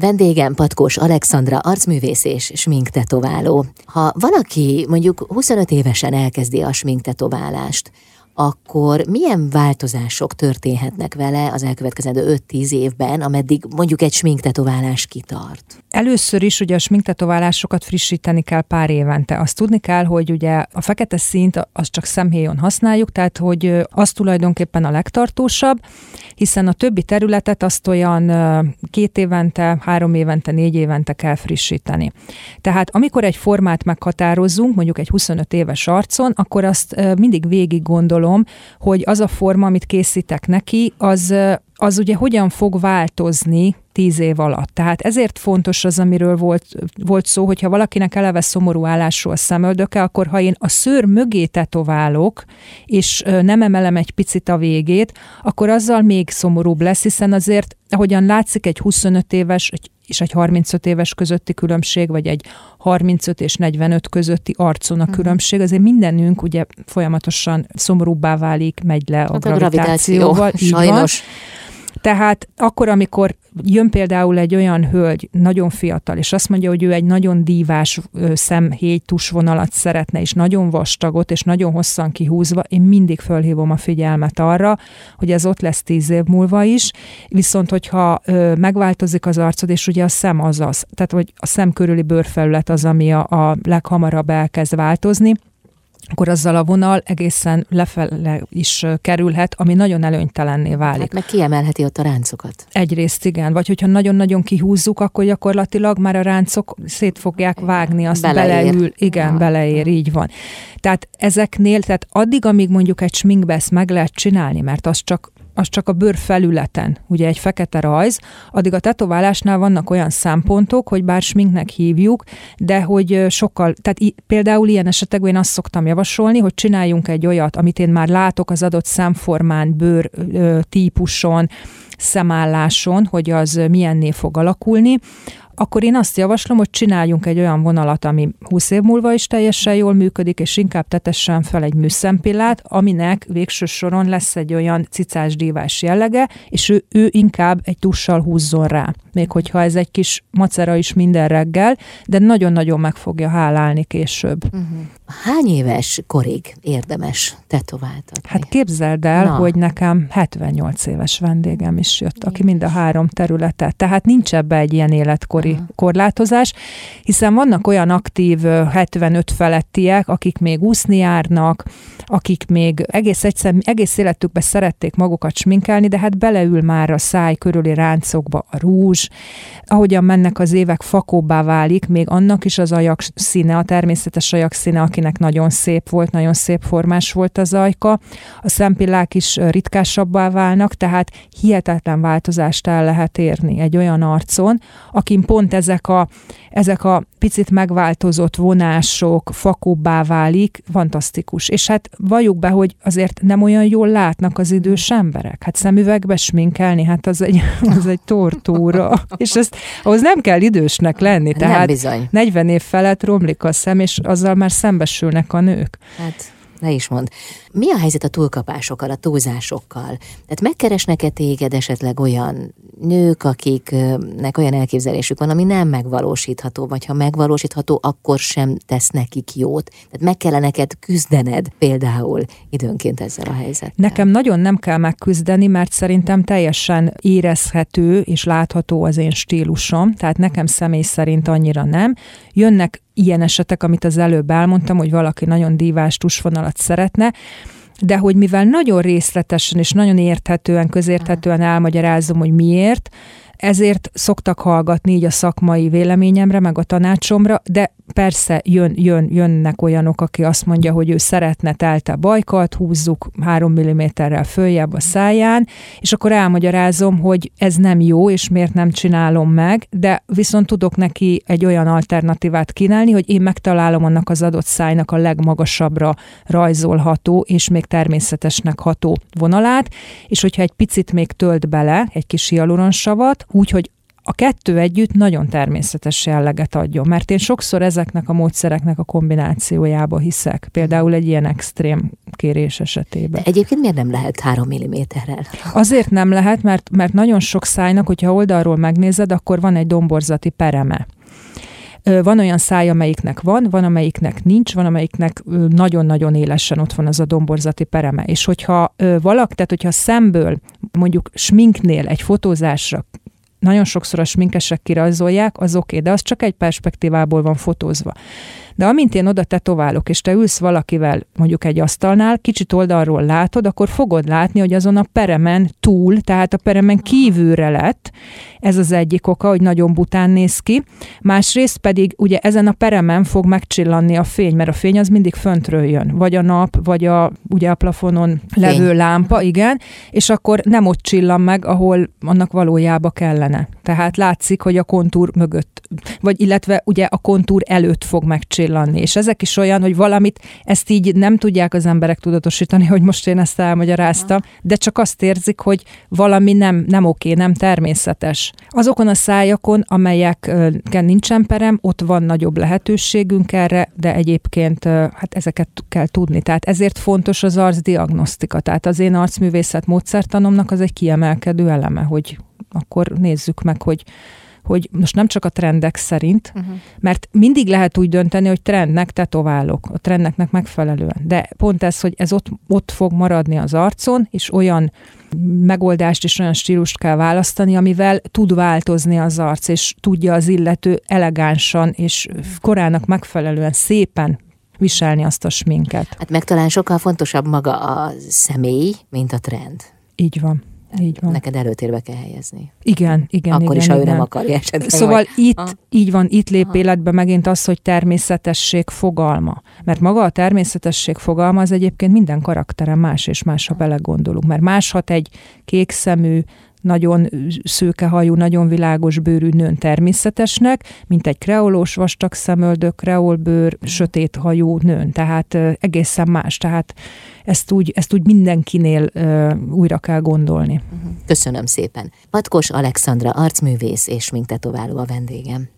Vendégem Patkós Alexandra, arcművész és sminktetováló. Ha valaki mondjuk 25 évesen elkezdi a sminktetoválást, akkor milyen változások történhetnek vele az elkövetkezendő 5-10 évben, ameddig mondjuk egy sminktetoválás kitart? Először is ugye a sminktetoválásokat frissíteni kell pár évente. Azt tudni kell, hogy ugye a fekete színt az csak szemhéjon használjuk, tehát hogy az tulajdonképpen a legtartósabb, hiszen a többi területet azt olyan két évente, három évente, négy évente kell frissíteni. Tehát amikor egy formát meghatározunk, mondjuk egy 25 éves arcon, akkor azt mindig végig gondolom, hogy az a forma, amit készítek neki, az az ugye hogyan fog változni tíz év alatt. Tehát ezért fontos az, amiről volt, volt szó, hogyha valakinek eleve szomorú állásról szemöldöke, akkor ha én a szőr mögé tetoválok, és nem emelem egy picit a végét, akkor azzal még szomorúbb lesz, hiszen azért, ahogyan látszik, egy 25 éves, és egy 35 éves közötti különbség, vagy egy 35 és 45 közötti arcon a mhm. különbség, azért mindenünk ugye folyamatosan szomorúbbá válik, megy le a, hát gravitációval. A gravitáció, sajnos. Van. Tehát akkor, amikor jön például egy olyan hölgy, nagyon fiatal, és azt mondja, hogy ő egy nagyon dívás szemhéj tusvonalat szeretne, és nagyon vastagot, és nagyon hosszan kihúzva, én mindig fölhívom a figyelmet arra, hogy ez ott lesz tíz év múlva is, viszont hogyha ö, megváltozik az arcod, és ugye a szem az az, tehát hogy a szem körüli bőrfelület az, ami a, a leghamarabb elkezd változni, akkor azzal a vonal egészen lefele is kerülhet, ami nagyon előnytelenné válik. Hát meg kiemelheti ott a ráncokat. Egyrészt igen, vagy hogyha nagyon-nagyon kihúzzuk, akkor gyakorlatilag már a ráncok szét fogják vágni, azt beleér. beleül. Igen, ja. beleér, így van. Tehát ezeknél, tehát addig, amíg mondjuk egy sminkbe ezt meg lehet csinálni, mert az csak az csak a bőr felületen, ugye egy fekete rajz, addig a tetoválásnál vannak olyan szempontok, hogy bár sminknek hívjuk, de hogy sokkal, tehát i, például ilyen esetekben én azt szoktam javasolni, hogy csináljunk egy olyat, amit én már látok az adott szemformán, bőr típuson, szemálláson, hogy az milyenné fog alakulni, akkor én azt javaslom, hogy csináljunk egy olyan vonalat, ami 20 év múlva is teljesen jól működik, és inkább tetessen fel egy műszempillát, aminek végső soron lesz egy olyan cicás dívás jellege, és ő, ő inkább egy tussal húzzon rá. Még hogyha ez egy kis macera is minden reggel, de nagyon-nagyon meg fogja hálálni később. Uh-huh. Hány éves korig érdemes tetováltatni? Hát képzeld el, Na. hogy nekem 78 éves vendégem is jött, aki mind a három területet. Tehát nincs ebbe egy ilyen életkori Aha. korlátozás, hiszen vannak olyan aktív 75 felettiek, akik még úszni járnak, akik még egész, egyszer, egész életükben szerették magukat sminkelni, de hát beleül már a száj körüli ráncokba a rúzs, ahogyan mennek az évek, fakóbbá válik, még annak is az ajak színe, a természetes ajak színe, akinek nagyon szép volt, nagyon szép formás volt az ajka. A szempillák is ritkásabbá válnak, tehát hihetetlen változást el lehet érni egy olyan arcon, akin pont ezek a, ezek a picit megváltozott vonások, fakóbbá válik, fantasztikus. És hát valljuk be, hogy azért nem olyan jól látnak az idős emberek. Hát szemüvegbe sminkelni, hát az egy, az egy tortúra. És ezt, ahhoz nem kell idősnek lenni. Tehát nem bizony. 40 év felett romlik a szem, és azzal már szembesülnek a nők. Hát ne is mond. Mi a helyzet a túlkapásokkal, a túlzásokkal? Tehát megkeresnek-e téged esetleg olyan nők, akiknek olyan elképzelésük van, ami nem megvalósítható, vagy ha megvalósítható, akkor sem tesz nekik jót. Tehát meg kellene neked küzdened például időnként ezzel a helyzettel. Nekem nagyon nem kell megküzdeni, mert szerintem teljesen érezhető és látható az én stílusom, tehát nekem személy szerint annyira nem. Jönnek ilyen esetek, amit az előbb elmondtam, hogy valaki nagyon dívás tusvonalat szeretne, de hogy mivel nagyon részletesen és nagyon érthetően, közérthetően elmagyarázom, hogy miért, ezért szoktak hallgatni így a szakmai véleményemre, meg a tanácsomra, de persze jön, jön, jönnek olyanok, aki azt mondja, hogy ő szeretne telte bajkat, húzzuk három milliméterrel följebb a száján, és akkor elmagyarázom, hogy ez nem jó, és miért nem csinálom meg, de viszont tudok neki egy olyan alternatívát kínálni, hogy én megtalálom annak az adott szájnak a legmagasabbra rajzolható, és még természetesnek ható vonalát, és hogyha egy picit még tölt bele egy kis hialuronsavat, úgy, hogy a kettő együtt nagyon természetes jelleget adjon, mert én sokszor ezeknek a módszereknek a kombinációjába hiszek, például egy ilyen extrém kérés esetében. De egyébként miért nem lehet 3 mm-rel? Azért nem lehet, mert, mert nagyon sok szájnak, hogyha oldalról megnézed, akkor van egy domborzati pereme. Van olyan száj, amelyiknek van, van, amelyiknek nincs, van, amelyiknek nagyon-nagyon élesen ott van az a domborzati pereme. És hogyha valak, tehát hogyha szemből mondjuk sminknél egy fotózásra nagyon sokszor a sminkesek kirajzolják, az oké, okay, de az csak egy perspektívából van fotózva. De amint én oda tetoválok, és te ülsz valakivel mondjuk egy asztalnál, kicsit oldalról látod, akkor fogod látni, hogy azon a peremen túl, tehát a peremen kívülre lett, ez az egyik oka, hogy nagyon bután néz ki. Másrészt pedig ugye ezen a peremen fog megcsillanni a fény, mert a fény az mindig föntről jön, vagy a nap, vagy a, ugye a plafonon levő fény. lámpa, igen, és akkor nem ott csillan meg, ahol annak valójába kellene. Tehát látszik, hogy a kontúr mögött, vagy illetve ugye a kontúr előtt fog megcsillanni. És ezek is olyan, hogy valamit, ezt így nem tudják az emberek tudatosítani, hogy most én ezt elmagyaráztam, de csak azt érzik, hogy valami nem, nem oké, nem természetes. Azokon a szájakon, amelyeken nincsen perem, ott van nagyobb lehetőségünk erre, de egyébként hát ezeket kell tudni. Tehát ezért fontos az arcdiagnosztika. Tehát az én arcművészet módszertanomnak az egy kiemelkedő eleme, hogy akkor nézzük meg, hogy hogy most nem csak a trendek szerint, uh-huh. mert mindig lehet úgy dönteni, hogy trendnek tetoválok, a trendeknek megfelelően. De pont ez, hogy ez ott, ott fog maradni az arcon, és olyan megoldást és olyan stílust kell választani, amivel tud változni az arc, és tudja az illető elegánsan és korának megfelelően szépen viselni azt a sminket. Hát meg talán sokkal fontosabb maga a személy, mint a trend. Így van. Így van. Neked előtérbe kell helyezni. Igen, igen. Akkor igen, is, ha igen. ő nem akarja esetleg. Szóval vagy... itt, Aha. így van, itt lép Aha. életbe megint az, hogy természetesség fogalma. Mert maga a természetesség fogalma az egyébként minden karakteren más és más, ha belegondolunk. Mert máshat egy kékszemű, nagyon szőkehajú, nagyon világos bőrű nőn természetesnek, mint egy kreolós vastag szemöldök, kreolbőr, sötét hajú nőn. Tehát egészen más. Tehát ezt úgy, ezt úgy mindenkinél újra kell gondolni. Köszönöm szépen. Patkos Alexandra arcművész és mintetováló a vendégem.